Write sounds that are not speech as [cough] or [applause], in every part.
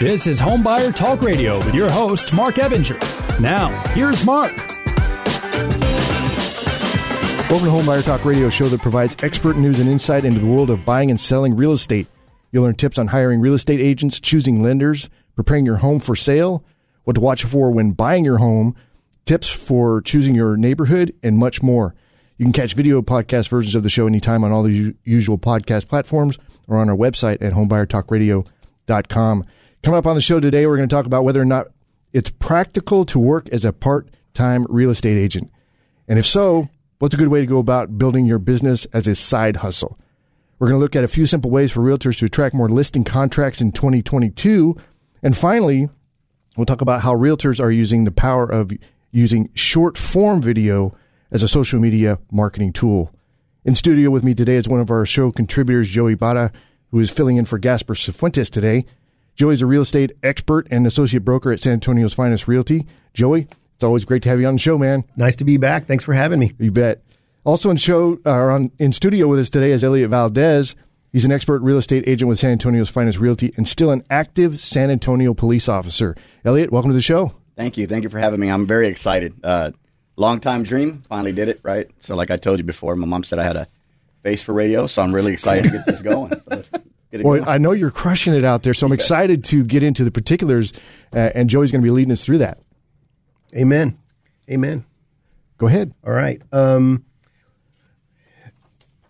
This is Homebuyer Talk Radio with your host, Marc Ebinger. Now, here's Marc. Welcome to Homebuyer Talk Radio show that provides expert news and insight into the world of buying and selling real estate. You'll learn tips on hiring real estate agents, choosing lenders, preparing your home for sale, what to watch for when buying your home, tips for choosing your neighborhood, and much more. You can catch video podcast versions of the show anytime on all the usual podcast platforms or on our website at homebuyertalkradio.com. Coming up on the show today, we're going to talk about whether or not it's practical to work as a part time real estate agent. And if so, what's a good way to go about building your business as a side hustle? We're going to look at a few simple ways for realtors to attract more listing contracts in 2022. And finally, we'll talk about how realtors are using the power of using short form video as a social media marketing tool. In studio with me today is one of our show contributors, Joey Bara, who is filling in for Gasper Cifuentes today. Joey's a real estate expert and associate broker at San Antonio's Finest Realty. Joey, it's always great to have you on the show, man. Nice to be back. Thanks for having me. You bet. Also in show uh, on in studio with us today is Elliott Valdez. He's an expert real estate agent with San Antonio's Finest Realty and still an active San Antonio police officer. Elliott, welcome to the show. Thank you. Thank you for having me. I'm very excited. Uh, long time dream. Finally did it, right? So, like I told you before, my mom said I had a face for radio, so I'm really excited to get this going. So let's get it Well. I know you're crushing it out there, so I'm excited to get into the particulars, uh, and Joey's going to be leading us through that. Amen. Amen. Go ahead. All right. Um,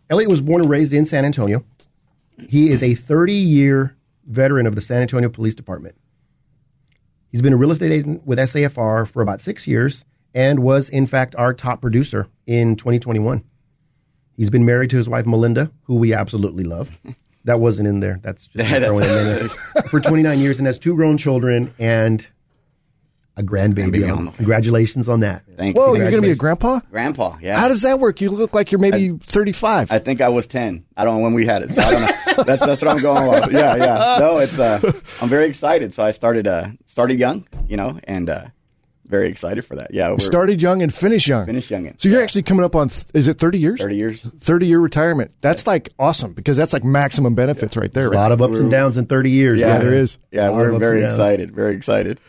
Elliott was born and raised in San Antonio. He is a 30 year veteran of the San Antonio Police Department. He's been a real estate agent with SAFR for about six years and was, in fact, our top producer in 2021. He's been married to his wife, Melinda, who we absolutely love. [laughs] That wasn't in there. That's just [laughs] me throwing it in there. for 29 years and has two grown children and a grandbaby. Grandbaby on- on the way. Congratulations on that. Thank Whoa, you. you're going to be a grandpa? Grandpa, yeah. How does that work? You look like you're maybe 35. I think I was 10. I don't know when we had it, so I don't know. [laughs] that's that's what I'm going with. Yeah, yeah. No, it's uh, I'm very excited. So I started uh, started young, you know, and uh, very excited for that. Yeah, we're Started young and finished young. finished young. So you're actually coming up on, th- is it 30 years? 30 years. 30 year retirement. That's like awesome because that's like maximum benefits right there. A lot of ups and downs in 30 years. Yeah, there is. Yeah, A lot of we're very excited. Very excited.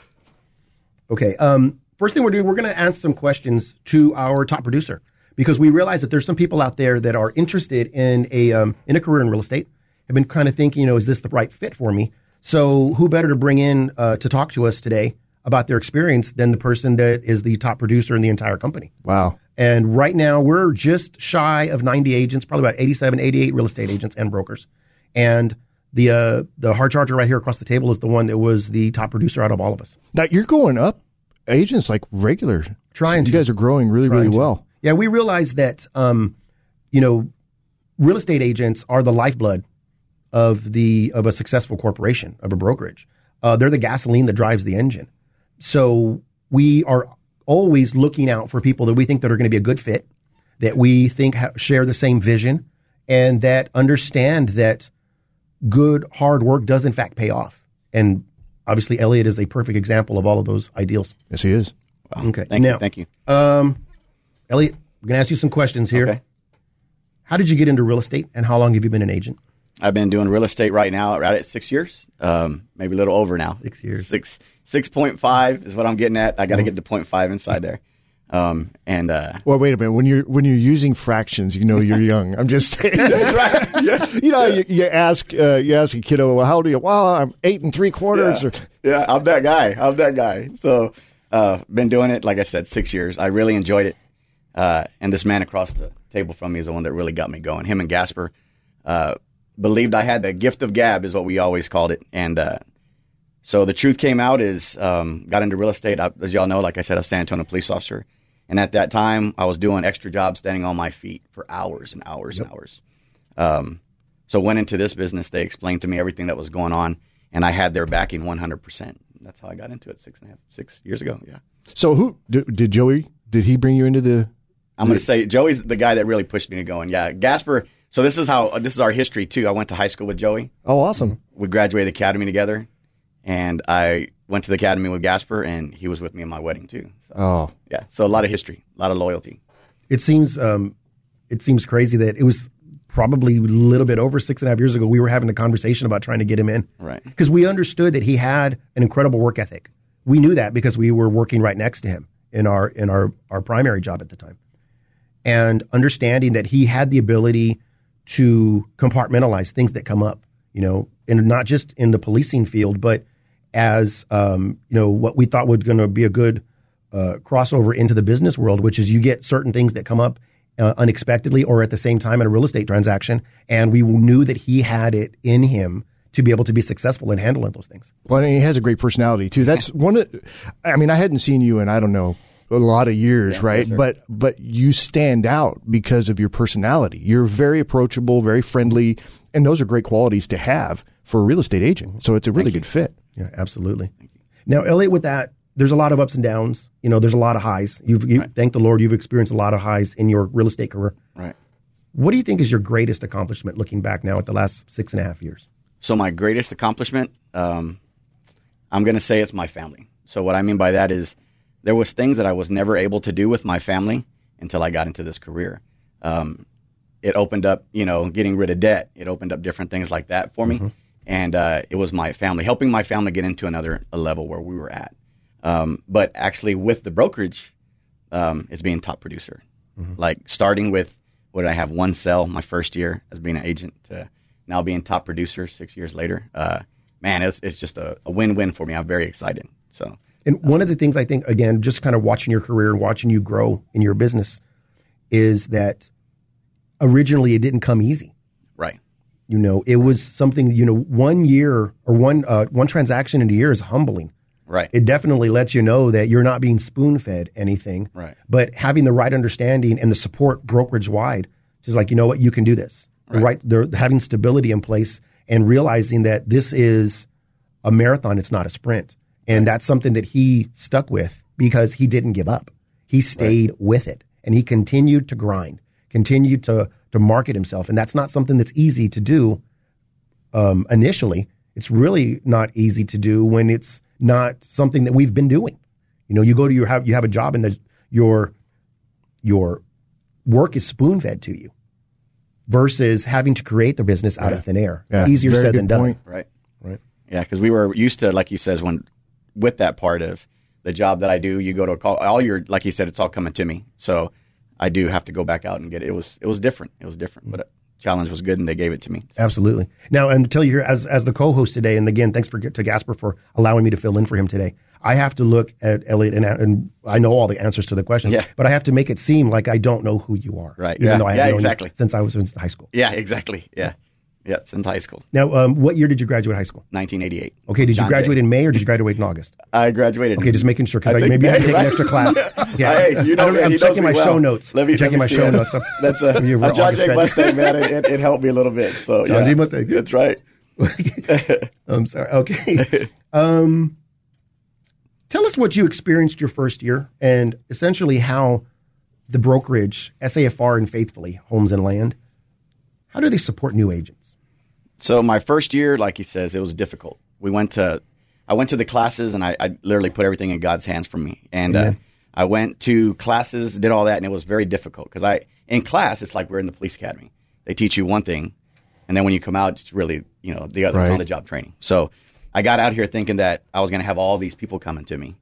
Okay. Um, first thing we're doing, we're going to answer some questions to our top producer because we realize that there's some people out there that are interested in a um, in a career in real estate. Have been kind of thinking, you know, is this the right fit for me? So who better to bring in uh, to talk to us today about their experience than the person that is the top producer in the entire company? Wow. And right now we're just shy of 90 agents, probably about 87, 88 real estate agents and brokers. And the uh, the hard charger right here across the table is the one that was the top producer out of all of us. Now you're going up agents like regular. Trying You to. guys are growing really, really to. well. Yeah, we realize that um, you know, real estate agents are the lifeblood of the of a successful corporation, of a brokerage. Uh, they're the gasoline that drives the engine. So we are always looking out for people that we think that are going to be a good fit, that we think ha- share the same vision, and that understand that good hard work does in fact pay off. And obviously, Elliott is a perfect example of all of those ideals. Yes, he is. Okay, Thank now, you. Thank you. um, Elliott, I'm going to ask you some questions here. Okay. How did you get into real estate, and how long have you been an agent? I've been doing real estate right now, right at six years, um, maybe a little over now. Six years. Six six point five is what I'm getting at. I got to get to point five inside there, um, and uh, Well, wait a minute. When you're when you're using fractions, you know you're young. I'm just [laughs] saying. [laughs] you know, you, you ask uh, you ask a kiddo, well, how old are you? Well, I'm eight and three quarters. Or, yeah, I'm that guy. I'm that guy. So, uh, been doing it, like I said, six years. I really enjoyed it. Uh, and this man across the table from me is the one that really got me going. Him and Gasper uh, believed I had the gift of gab, is what we always called it. And uh, so the truth came out is um, got into real estate. I, as y'all know, like I said, a San Antonio police officer. And at that time, I was doing extra jobs, standing on my feet for hours and hours and hours. Um, so went into this business. They explained to me everything that was going on, and I had their backing 100%. That's how I got into it six and a half, six years ago. Yeah. so who did, did Joey? Did he bring you into the? I'm going to say Joey's the guy that really pushed me to go. going. Yeah. Gasper. So this is how, this is our history too. I went to high school with Joey. Oh, awesome. We graduated academy together, and I went to the academy with Gasper, and he was with me in my wedding too. So, Oh, yeah. So a lot of history, a lot of loyalty. It seems um, it seems crazy that it was probably a little bit over six and a half years ago, we were having the conversation about trying to get him in. Right. Because we understood that he had an incredible work ethic. We knew that because we were working right next to him in our in our, our primary job at the time. And understanding that he had the ability to compartmentalize things that come up, you know, and not just in the policing field, but as um, you know, what we thought was going to be a good uh, crossover into the business world, which is you get certain things that come up uh, unexpectedly or at the same time in a real estate transaction, and we knew that he had it in him to be able to be successful in handling those things. Well, and he has a great personality too. That's [laughs] one. Of, I mean, I hadn't seen you in I don't know a lot of years, Yeah, right? but but you stand out because of your personality. You're very approachable, very friendly, and those are great qualities to have for a real estate agent. So it's a really good fit. Yeah, absolutely. Now, Elliott, with that, there's a lot of ups and downs. You know, there's a lot of highs. You've, you, thank the Lord, you've experienced a lot of highs in your real estate career. Right. What do you think is your greatest accomplishment looking back now at the last six and a half years? So my greatest accomplishment, um, I'm going to say it's my family. So what I mean by that is there was things that I was never able to do with my family until I got into this career. Um, it opened up, you know, getting rid of debt. It opened up different things like that for me, and uh, it was my family helping my family get into another a level where we were at. Um, but actually, with the brokerage, um, is being top producer. Like starting with what did I have one sell my first year as being an agent to now being top producer six years later. Uh, man, it's it's just a, a win win for me. I'm very excited. So And one of the things I think, again, just kind of watching your career and watching you grow in your business, is that originally it didn't come easy. right, You know, it was something. You know, one year or one uh, one transaction in a year is humbling. right, It definitely lets you know that you're not being spoon fed anything. Right. But having the right understanding and the support brokerage wide, just like you know what you can do this. The Right. right, they're having stability in place and realizing that this is a marathon. It's not a sprint, and that's something that he stuck with because he didn't give up. He stayed with it and he continued to grind, continued to to market himself, and that's not something that's easy to do um, initially. It's really not easy to do when it's not something that we've been doing. You know, you go to your have you have a job and the, your your work is spoon fed to you versus having to create the business out of thin air. Yeah, Easier very said good than done. right, Right. Yeah, because we were used to, like he says, when with that part of the job that I do, you go to a call. All your, like you said, it's all coming to me. So I do have to go back out and get it. It was it was different. It was different, but challenge was good, and they gave it to me. Absolutely. Now, and to tell you here, as as the co-host today, and again, thanks for to Gasper for allowing me to fill in for him today. I have to look at Elliott, and, and I know all the answers to the questions, Yeah. but I have to make it seem like I don't know who you are, Right. Even Yeah. though I have Yeah, exactly. since I was in high school. Yeah, exactly. Yeah, yeah, since high school, Now, um, what year did you graduate high school? 1988. Okay, did you graduate Jay. in May or did you graduate in August? I graduated. Okay, just making sure because I I think- maybe I can take an extra class. [laughs] Yeah, Hey, you know, I I'm checking my well. show notes. Let me, I'm checking my show see. notes. [laughs] That's a, [laughs] a John August. Mustang, man. It, it, it helped me a little bit. So John yeah. Jay Mustang. That's right. I'm sorry. Okay. um, tell us what you experienced your first year and essentially how the brokerage, SAFR and Faithfully, Homes and Land, how do they support new agents? So my first year, like he says, it was difficult. We went to, I went to the classes and I, I literally put everything in God's hands for me. And uh, I went to classes, did all that, and it was very difficult because I, in class, it's like we're in the police academy. They teach you one thing, and then when you come out, it's really, you know, the other it's Right. on the job training. So I got out here thinking that I was going to have all these people coming to me,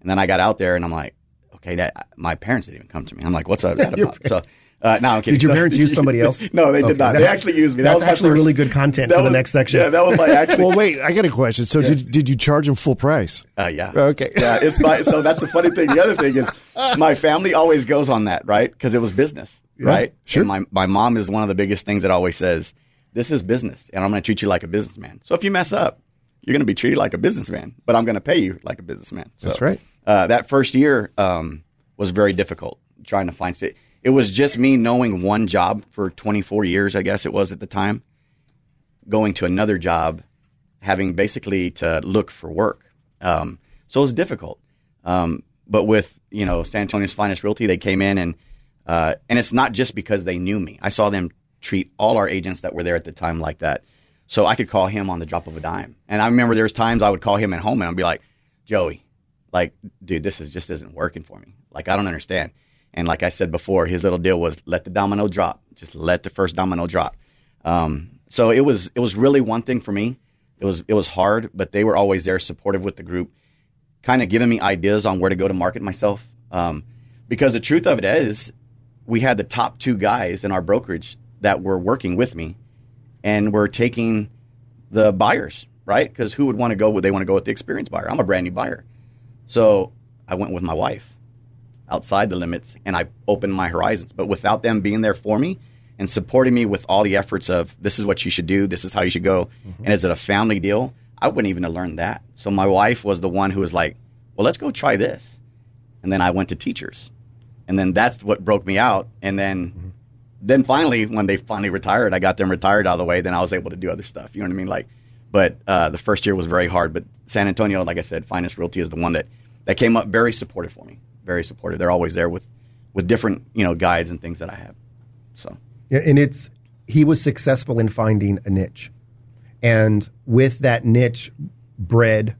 and then I got out there and I'm like, okay, that my parents didn't even come to me. I'm like, what's [laughs] that about? So. Uh, no, I'm kidding. Did your So- parents use somebody else? [laughs] no, they Okay, did not. They actually used me. that's That was actually first- really good content that for the next section. Yeah, that was my actually. Well, wait, I got a question. So did did you charge them full price? Uh, yeah. Okay. Yeah, it's my. So that's the funny thing. The other thing is, my family always goes on that, right? Because it was business, right? sure. And my my mom is one of the biggest things that always says, "This is business, and I'm going to treat you like a businessman." So if you mess up, you're going to be treated like a businessman, but I'm going to pay you like a businessman. So, That's right. Uh, that first year um, was very difficult trying to find. It, it was just me knowing one job for 24 years, I guess it was at the time, going to another job, having basically to look for work. Um, so it was difficult. Um, but with you know San Antonio's Finest Realty, they came in and uh, and it's not just because they knew me. I saw them treat all our agents that were there at the time like that. So I could call him on the drop of a dime. And I remember there was times I would call him at home and I'd be like, Joey, like, dude, this is just isn't working for me. Like, I don't understand. And like I said before, his little deal was let the domino drop. Just let the first domino drop. Um, so it was it was really one thing for me. It was it was hard, but they were always there, supportive with the group, kind of giving me ideas on where to go to market myself. Um, because the truth of it is, we had the top two guys in our brokerage that were working with me, and were taking the buyers right because who would want to go? Would they want to go with the experienced buyer? I'm a brand new buyer, so I went with my wife outside the limits, and I opened my horizons. But without them being there for me and supporting me with all the efforts of this is what you should do, this is how you should go, mm-hmm. and is it a family deal? I wouldn't even have learned that. So my wife was the one who was like, "Well, let's go try this," and then I went to teachers, and then that's what broke me out. And then, mm-hmm. then finally, when they finally retired, I got them retired out of the way. Then I was able to do other stuff. You know what I mean? Like, but uh, the first year was very hard. But San Antonio, like I said, Finest Realty is the one that that came up very supportive for me very supportive. They're always there with with different you know guides and things that I have. So yeah, and it's he was successful in finding a niche, and with that niche bred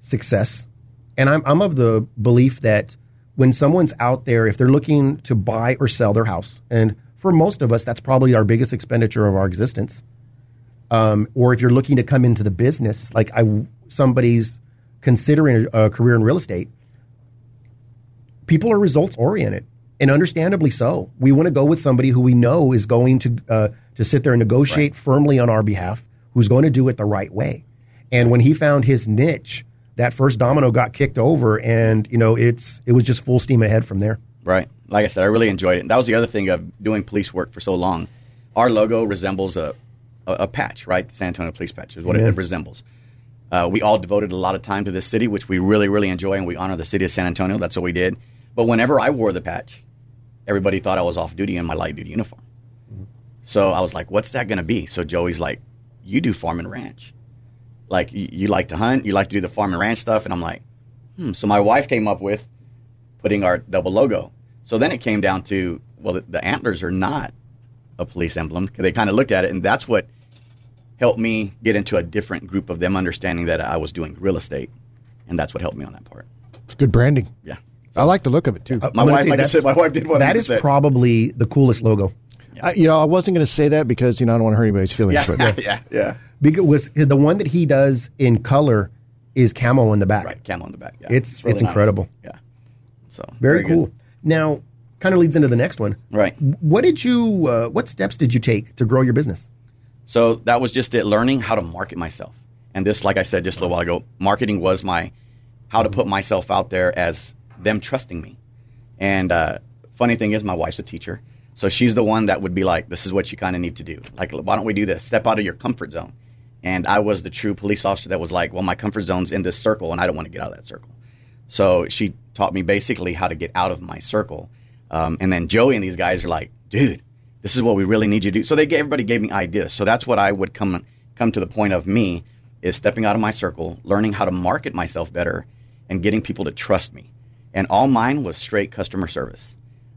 success. And I'm I'm of the belief that when someone's out there, if they're looking to buy or sell their house, and for most of us, that's probably our biggest expenditure of our existence. Um, or if you're looking to come into the business, like I, somebody's considering a, a career in real estate, people are results oriented, and understandably so. We want to go with somebody who we know is going to uh, to sit there and negotiate right. firmly on our behalf, who's going to do it the right way. And when he found his niche, that first domino got kicked over, and you know it's it was just full steam ahead from there. Right. Like I said, I really enjoyed it. And that was the other thing of doing police work for so long. Our logo resembles a, a, a patch, right? The San Antonio Police Patch is what it resembles. Uh, we all devoted a lot of time to this city, which we really, really enjoy, and we honor the city of San Antonio. That's what we did. But whenever I wore the patch, everybody thought I was off duty in my light duty uniform. So I was like, what's that going to be? So Joey's like, you do farm and ranch. Like, you, you, like to hunt, you like to do the farm and ranch stuff. And I'm like, hmm. So my wife came up with putting our double logo. So then it came down to, well, the, the antlers are not a police emblem. They kind of looked at it, and that's what helped me get into a different group of them understanding that I was doing real estate. And that's what helped me on that part. It's good branding. Yeah. I like the look of it too. Uh, my wife, like I said, my wife did one. That is probably the coolest logo. Yeah. you know, I wasn't going to say that because you know I don't want to hurt anybody's feelings. Yeah, but, [laughs] yeah, yeah, yeah. Because the one that he does in color is camo in the back. Right, camo in the back. Yeah, it's it's, really it's incredible. Nice. Yeah, so very, very cool. Good. Now, kind of leads into the next one. Right. What did you? Uh, what steps did you take to grow your business? So that was just it, learning how to market myself. And this, like I said just a little while ago, marketing was my how to put myself out there as them trusting me. And uh, funny thing is, my wife's a teacher, so she's the one that would be like, "This is what you kind of need to do. Like, why don't we do this? Step out of your comfort zone." And I was the true police officer that was like, "Well, my comfort zone's in this circle, and I don't want to get out of that circle." So she taught me basically how to get out of my circle. Um, and then Joey and these guys are like, "Dude, this is what we really need you to do." So they gave, everybody gave me ideas. So that's what I would come come to the point of me is stepping out of my circle, learning how to market myself better, and getting people to trust me and all mine was straight customer service.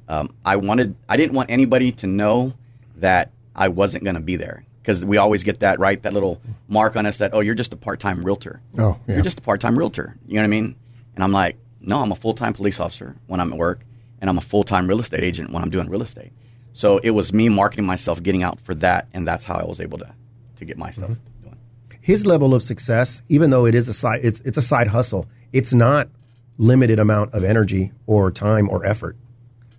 Um, I wanted, I didn't want anybody to know that I wasn't going to be there because we always get that right, that little mark on us that oh, you're just a part-time realtor. Oh, yeah. you're just a part-time realtor. You know what I mean? And I'm like, no, I'm a full-time police officer when I'm at work, and I'm a full-time real estate agent when I'm doing real estate. So it was me marketing myself, getting out for that, and that's how I was able to to get myself mm-hmm. doing. His level of success, even though it is a side, it's it's a side hustle. It's not limited amount of energy or time or effort.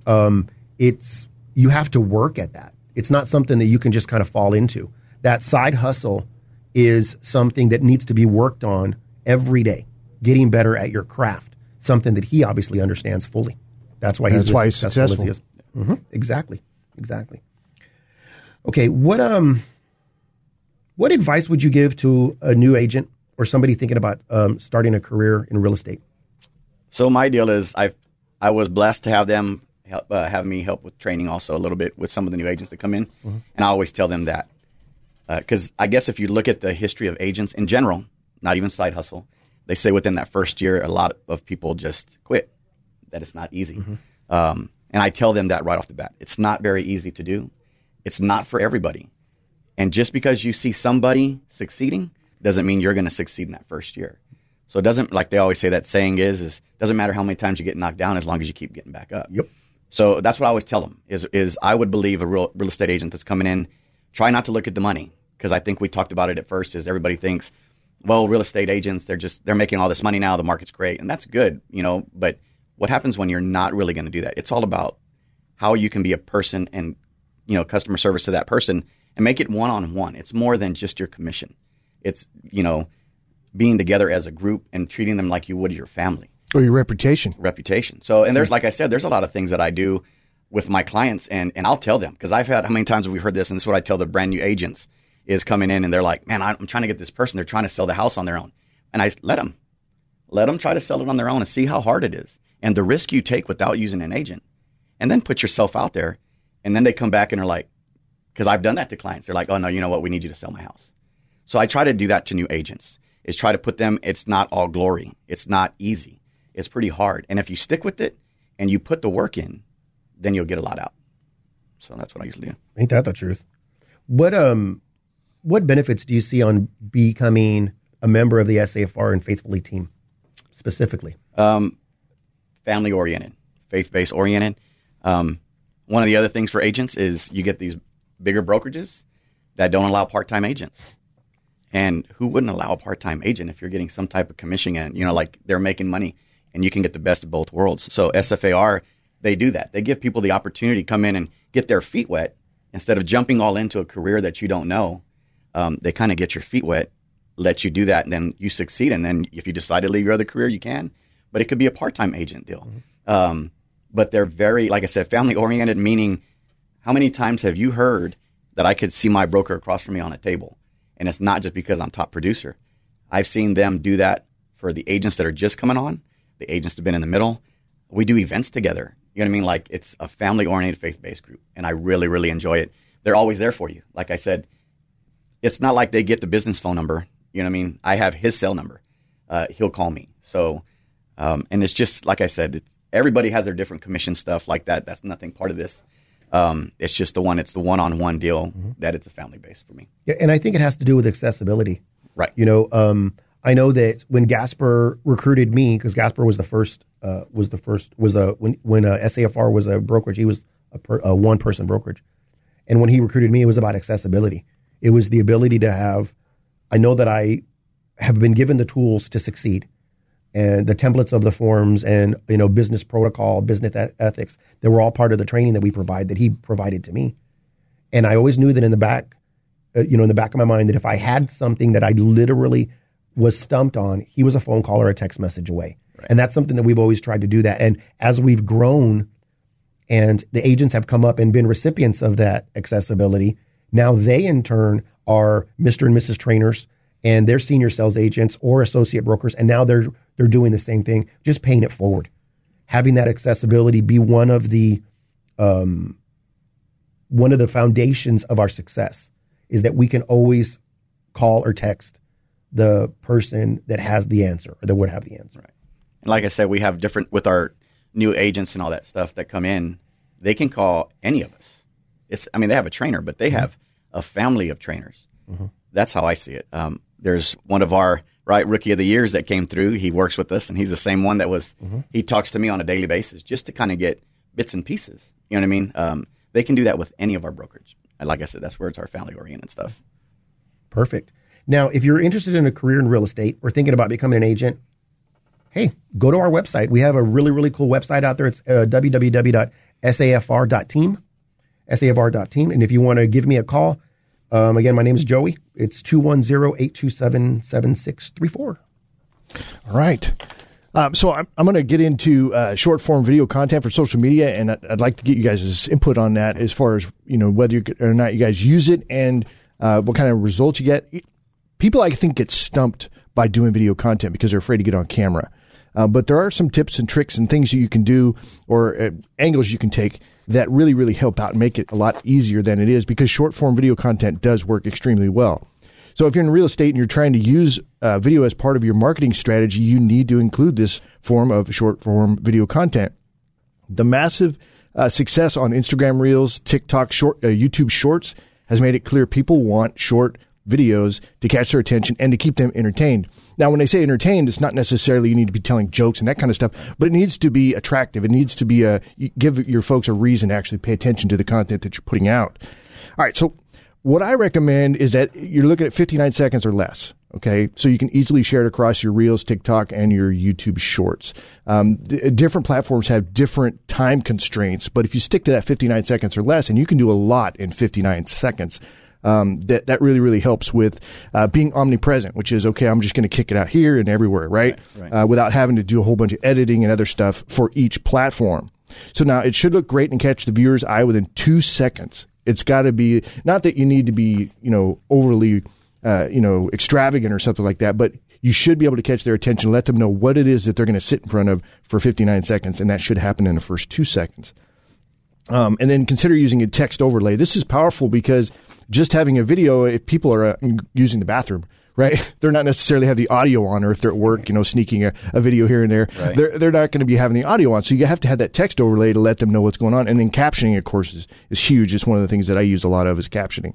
Um, it's you have to work at that. It's not something that you can just kind of fall into. That side hustle is something that needs to be worked on every day, getting better at your craft. Something that he obviously understands fully. That's why That's he's why he's successful. He mm-hmm. Exactly, exactly. Okay, what um, what advice would you give to a new agent or somebody thinking about um, starting a career in real estate? So my deal is I I was blessed to have them help uh, have me help with training also a little bit with some of the new agents that come in, mm-hmm. and I always tell them that because uh, I guess if you look at the history of agents in general, not even side hustle, they say within that first year a lot of people just quit. That it's not easy, mm-hmm. um, and I tell them that right off the bat. It's not very easy to do. It's not for everybody, and just because you see somebody succeeding doesn't mean you're going to succeed in that first year. So it doesn't like they always say that saying is is doesn't matter how many times you get knocked down as long as you keep getting back up. Yep. So that's what I always tell them is is I would believe a real real estate agent that's coming in try not to look at the money because I think we talked about it at first. Is everybody thinks, well, real estate agents they're just they're making all this money now. The market's great, and that's good, you know. But what happens when you're not really going to do that? It's all about how you can be a person and you know customer service to that person and make it one on one. It's more than just your commission. It's you know being together as a group and treating them like you would your family or your reputation. Reputation. So, and there's mm-hmm. like I said, there's a lot of things that I do with my clients, and and I'll tell them because I've had how many times have we heard this, and this is what I tell the brand new agents is coming in and they're like, man, I'm trying to get this person. They're trying to sell the house on their own, and I let them, let them try to sell it on their own and see how hard it is and the risk you take without using an agent, and then put yourself out there, and then they come back and are like, because I've done that to clients. They're like, oh no, you know what? We need you to sell my house. So I try to do that to new agents. Is try to put them. It's not all glory. It's not easy. It's pretty hard. And if you stick with it and you put the work in, then you'll get a lot out. So that's what I usually do. Ain't that the truth? What um, what benefits do you see on becoming a member of the SAFR and Faithfully team specifically? Um, family oriented, faith based oriented. Um, one of the other things for agents is you get these bigger brokerages that don't allow part time agents. And who wouldn't allow a part time agent if you're getting some type of commission and you know, like they're making money and you can get the best of both worlds. So SFAR, they do that. They give people the opportunity to come in and get their feet wet instead of jumping all into a career that you don't know. Um, they kind of get your feet wet, let you do that, and then you succeed. And then if you decide to leave your other career, you can. But it could be a part time agent deal. Mm-hmm. Um, but they're very, like I said, family oriented, meaning how many times have you heard that I could see my broker across from me on a table? And it's not just because I'm top producer. I've seen them do that for the agents that are just coming on the agents that have been in the middle. We do events together. You know what I mean? Like it's a family oriented, faith based group. And I really, really enjoy it. They're always there for you. Like I said, it's not like they get the business phone number. You know what I mean? I have his cell number. Uh, he'll call me. So, um, and it's just like I said, everybody has their different commission stuff like that. That's nothing part of this. Um, it's just the one. It's the one-on-one deal mm-hmm. that it's a family base for me. Yeah, and I think it has to do with accessibility. Right. You know, um, I know that when Gasper recruited me, because Gasper was the first, uh, was the first, was a when when uh, SAFR was a brokerage, he was a, per, a one person brokerage, and when he recruited me, it was about accessibility. It was the ability to have. I know that I have been given the tools to succeed, and the templates of the forms, and you know, business protocol, business ethics. They were all part of the training that we provide that he provided to me, and I always knew that in the back, uh, you know, in the back of my mind, that if I had something that I literally was stumped on, he was a phone call or a text message away. Right. And that's something that we've always tried to do that. And as we've grown and the agents have come up and been recipients of that accessibility, now they in turn are Mr. and Mrs. trainers and they're senior sales agents or associate brokers. And now they're, they're doing the same thing, just paying it forward. Having that accessibility be one of the, um, one of the foundations of our success is that we can always call or text the person that has the answer or that would have the answer. Right. And like I said, we have different with our new agents and all that stuff that come in. They can call any of us. It's I mean they have a trainer, but they mm-hmm. have a family of trainers. Mm-hmm. That's how I see it. Um, there's one of our right rookie of the years that came through. He works with us, and he's the same one that was. Mm-hmm. He talks to me on a daily basis just to kind of get bits and pieces. You know what I mean? Um, they can do that with any of our brokerage. And like I said, that's where it's our family oriented stuff. Perfect. Now, if you're interested in a career in real estate or thinking about becoming an agent, hey, go to our website. We have a really, really cool website out there. It's uh, www.safr.team, safr.team. And if you want to give me a call, um, again, my name is Joey. It's 210-827-7634. All right. Um, so I'm, I'm going to get into uh, short form video content for social media, and I'd, I'd, like to get you guys' input on that as far as you know whether you, or not you guys use it and uh, what kind of results you get people I think get stumped by doing video content because they're afraid to get on camera. Uh, but there are some tips and tricks and things that you can do or uh, angles you can take that really, really help out and make it a lot easier than it is because short form video content does work extremely well. So if you're in real estate and you're trying to use uh, video as part of your marketing strategy, you need to include this form of short form video content. The massive uh, success on Instagram Reels, TikTok, short, uh, YouTube Shorts has made it clear people want short videos to catch their attention and to keep them entertained. Now, when they say entertained, it's not necessarily you need to be telling jokes and that kind of stuff, but it needs to be attractive. It needs to be a give your folks a reason to actually pay attention to the content that you're putting out. All right, so what I recommend is that you're looking at 59 seconds or less. Okay, so you can easily share it across your Reels, TikTok, and your YouTube Shorts. Um, different platforms have different time constraints, but if you stick to that 59 seconds or less, and you can do a lot in 59 seconds, um, that that really really helps with uh, being omnipresent, which is okay. I'm just going to kick it out here and everywhere, right? Right, right. Uh, without having to do a whole bunch of editing and other stuff for each platform. So now it should look great and catch the viewer's eye within two seconds. It's got to be not that you need to be you know overly uh, you know extravagant or something like that, but you should be able to catch their attention, let them know what it is that they're going to sit in front of for 59 seconds, and that should happen in the first two seconds. Um, and then consider using a text overlay. This is powerful because just having a video, if people are uh, using the bathroom, right, [laughs] they're not necessarily have the audio on, or if they're at work, you know, sneaking a, a video here and there, Right. they're they're not going to be having the audio on. So you have to have that text overlay to let them know what's going on. And then captioning, of course, is, is huge. It's one of the things that I use a lot of is captioning.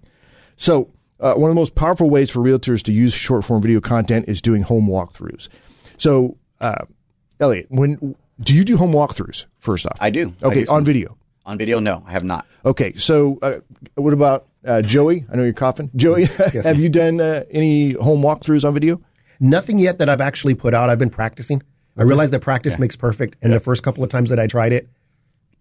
So uh, one of the most powerful ways for realtors to use short form video content is doing home walkthroughs. So, uh, Elliott, when do you do home walkthroughs? First off, I do. I Okay, do on video. On video, no, I have not. Okay, so uh, what about uh, Joey? I know you're coughing. Joey, have you done uh, any home walkthroughs on video? Nothing yet that I've actually put out. I've been practicing. I realized that practice makes perfect. And the first couple of times that I tried it,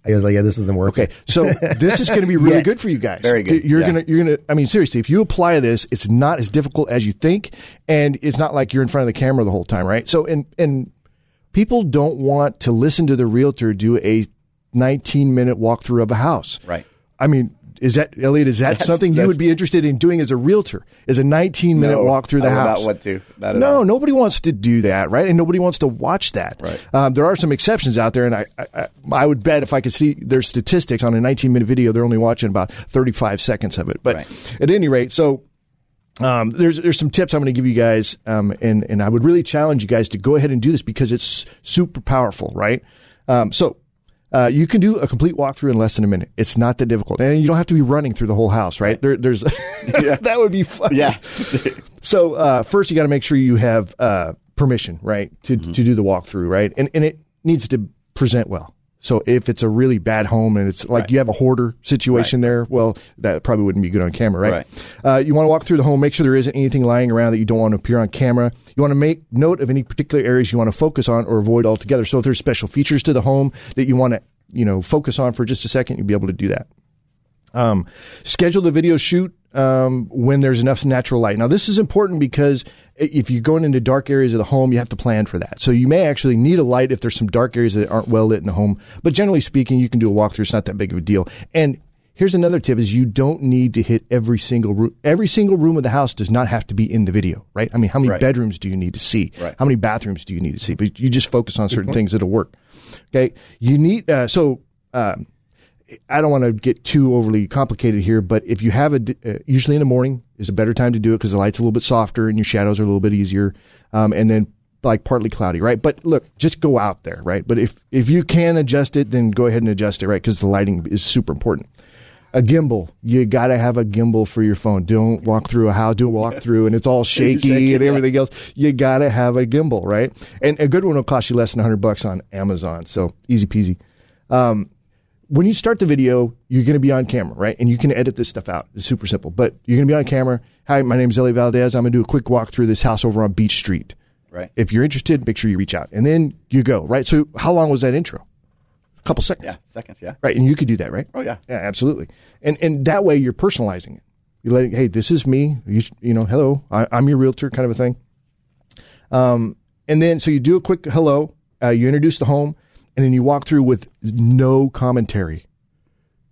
I was like, yeah, this isn't working. Okay, so this is going to be really [laughs] good for you guys. Very good, You're yeah. gonna, you're gonna. I mean, seriously, if you apply this, it's not as difficult as you think, and it's not like you're in front of the camera the whole time, right? So, and and people don't want to listen to the realtor do a 19 minute walkthrough of a house. Right. I mean, is that Elliott? Is that That's- something you would be interested in doing as a realtor? Is a 19 minute No, walk through the I house? not want to. Not no, all. nobody wants to do that, right? And nobody wants to watch that. Right. Um, there are some exceptions out there, and I, I, I- I would bet if I could see their statistics on a 19 minute video, they're only watching about 35 seconds of it. But Right. at any rate, so um, there's there's some tips I'm going to give you guys, um, and and I would really challenge you guys to go ahead and do this because it's super powerful, right? Um, so. Uh, you can do a complete walkthrough in less than a minute. It's not that difficult, and you don't have to be running through the whole house, right? There, there's [laughs] [laughs] that would be fun. Yeah. [laughs] So uh, first, you got to make sure you have uh, permission, right, to to do the walkthrough, right, and and it needs to present well. So if it's a really bad home and it's like Right. you have a hoarder situation there, well, that probably wouldn't be good on camera, right? Right. Uh, you want to walk through the home, make sure there isn't anything lying around that you don't want to appear on camera. You want to make note of any particular areas you want to focus on or avoid altogether. So if there's special features to the home that you want to, you know, focus on for just a second, you'll be able to do that. Um, schedule the video shoot um, when there's enough natural light. Now, this is important because if you're going into dark areas of the home, you have to plan for that. So you may actually need a light if there's some dark areas that aren't well lit in the home. But generally speaking, you can do a walkthrough. It's not that big of a deal. And here's another tip: is you don't need to hit every single room. Every single room of the house does not have to be in the video, right? I mean, how many Right. bedrooms do you need to see? Right. How many bathrooms do you need to see? But you just focus on certain things that'll work. Okay, you need uh, so. Um, I don't want to get too overly complicated here, but if you have a, uh, usually in the morning is a better time to do it because the light's a little bit softer and your shadows are a little bit easier. Um, and then like partly cloudy, right? But look, just go out there, right? But if, if you can adjust it, then go ahead and adjust it, right? Because the lighting is super important. A gimbal, you got to have a gimbal for your phone. Don't walk through a house, do a walk through and it's all [laughs] shaky Shaky, and yeah. everything else. You got to have a gimbal, right? And a good one will cost you less than 100 bucks on Amazon. So easy peasy when you start the video, you're going to be on camera, right? And you can edit this stuff out. It's super simple, but you're going to be on camera. Hi, my name is Ellie Valdez. I'm going to do a quick walk through this house over on Beach Street. Right. If you're interested, make sure you reach out. And then you go, right? So how long was that intro? A couple seconds. Yeah. Seconds. Yeah. Right. And you could do that, right? Oh yeah. Yeah, absolutely. And and that way you're personalizing it. You're letting, hey, this is me. You, you know, hello, I, I'm your realtor, kind of a thing. Um, and then so you do a quick hello. Uh, you introduce the home, and then you walk through with no commentary.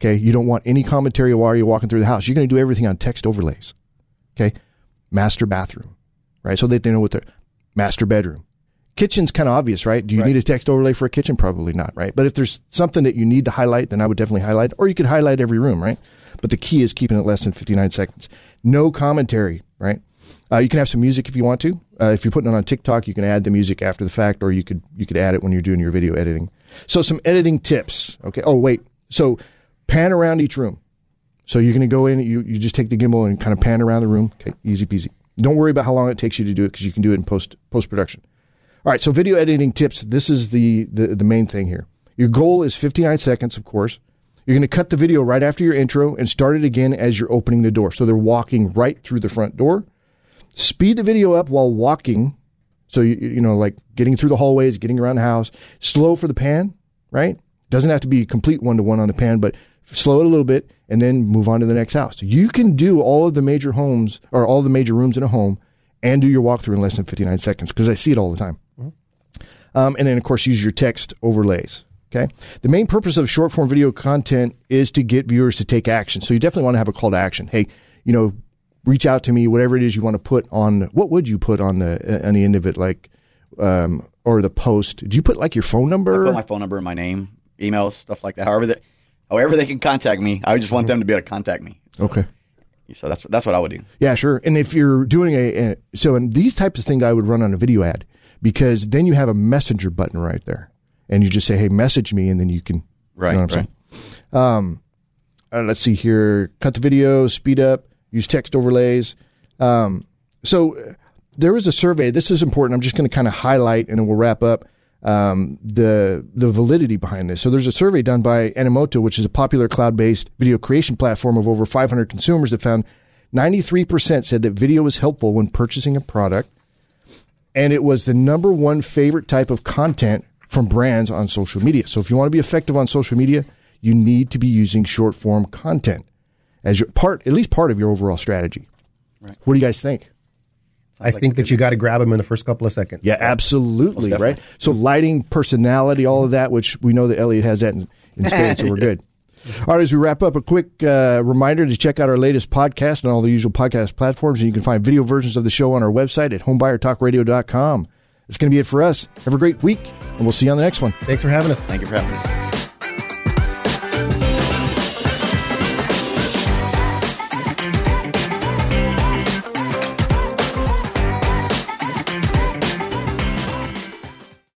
Okay, you don't want any commentary while you're walking through the house. You're going to do everything on text overlays. Okay, master bathroom, right? So that they know what the master bedroom. Kitchen's kind of obvious, right? Do you Right. need a text overlay for a kitchen? Probably not, right? But if there's something that you need to highlight, then I would definitely highlight, or you could highlight every room, right? But the key is keeping it less than 59 seconds. No commentary, right? Uh, you can have some music if you want to. Uh, if you're putting it on TikTok, you can add the music after the fact, or you could you could add it when you're doing your video editing. So some editing tips. Okay. Oh wait. So pan around each room. So you're going to go in. You you just take the gimbal and kind of pan around the room. Okay. Easy peasy. Don't worry about how long it takes you to do it because you can do it in post post production. All right, so video editing tips. This is the, the the main thing here. Your goal is 59 seconds, of course. You're going to cut the video right after your intro and start it again as you're opening the door. So they're walking right through the front door. Speed the video up while walking. So, you, you know, like getting through the hallways, getting around the house. Slow for the pan, right? Doesn't have to be complete one to one on the pan, but slow it a little bit and then move on to the next house. You can do all of the major homes or all the major rooms in a home and do your walkthrough in less than 59 seconds because I see it all the time. Um, and then, of course, use your text overlays. Okay. The main purpose of short form video content is to get viewers to take action. So you definitely want to have a call to action. Hey, you know, reach out to me, whatever it is you want to put on. What would you put on the on the end of it, like, um, or the post? Do you put like your phone number? Put my phone number and my name, emails, stuff like that. However, they, however they can contact me, I just want them to be able to contact me. Okay. So that's that's what I would do. Yeah, sure. And if you're doing a, a so in these types of things, I would run on a video ad because then you have a messenger button right there, and you just say, "Hey, message me," and then you can. Right. You know what I'm right. saying? Um, uh, let's see here. Cut the video, speed up, use text overlays. Um, so there was a survey. This is important. I'm just going to kind of highlight, and then we'll wrap up um, the the validity behind this. So there's a survey done by Animoto, which is a popular cloud-based video creation platform of over 500 consumers that found 93% said that video was helpful when purchasing a product, and it was the number one favorite type of content from brands on social media. So if you want to be effective on social media, you need to be using short form content as your part, at least part of your overall strategy. Right. What do you guys think? I think that you got to grab them in the first couple of seconds. Yeah, absolutely, Most right? So lighting, personality, all of that, which we know that Elliott has that in, in spades, so we're good. [laughs] All right, as we wrap up, a quick uh, reminder to check out our latest podcast on all the usual podcast platforms. And you can find video versions of the show on our website at homebuyertalkradio.com. That's going to be it for us. Have a great week, and we'll see you on the next one. Thanks for having us. Thank you for having us.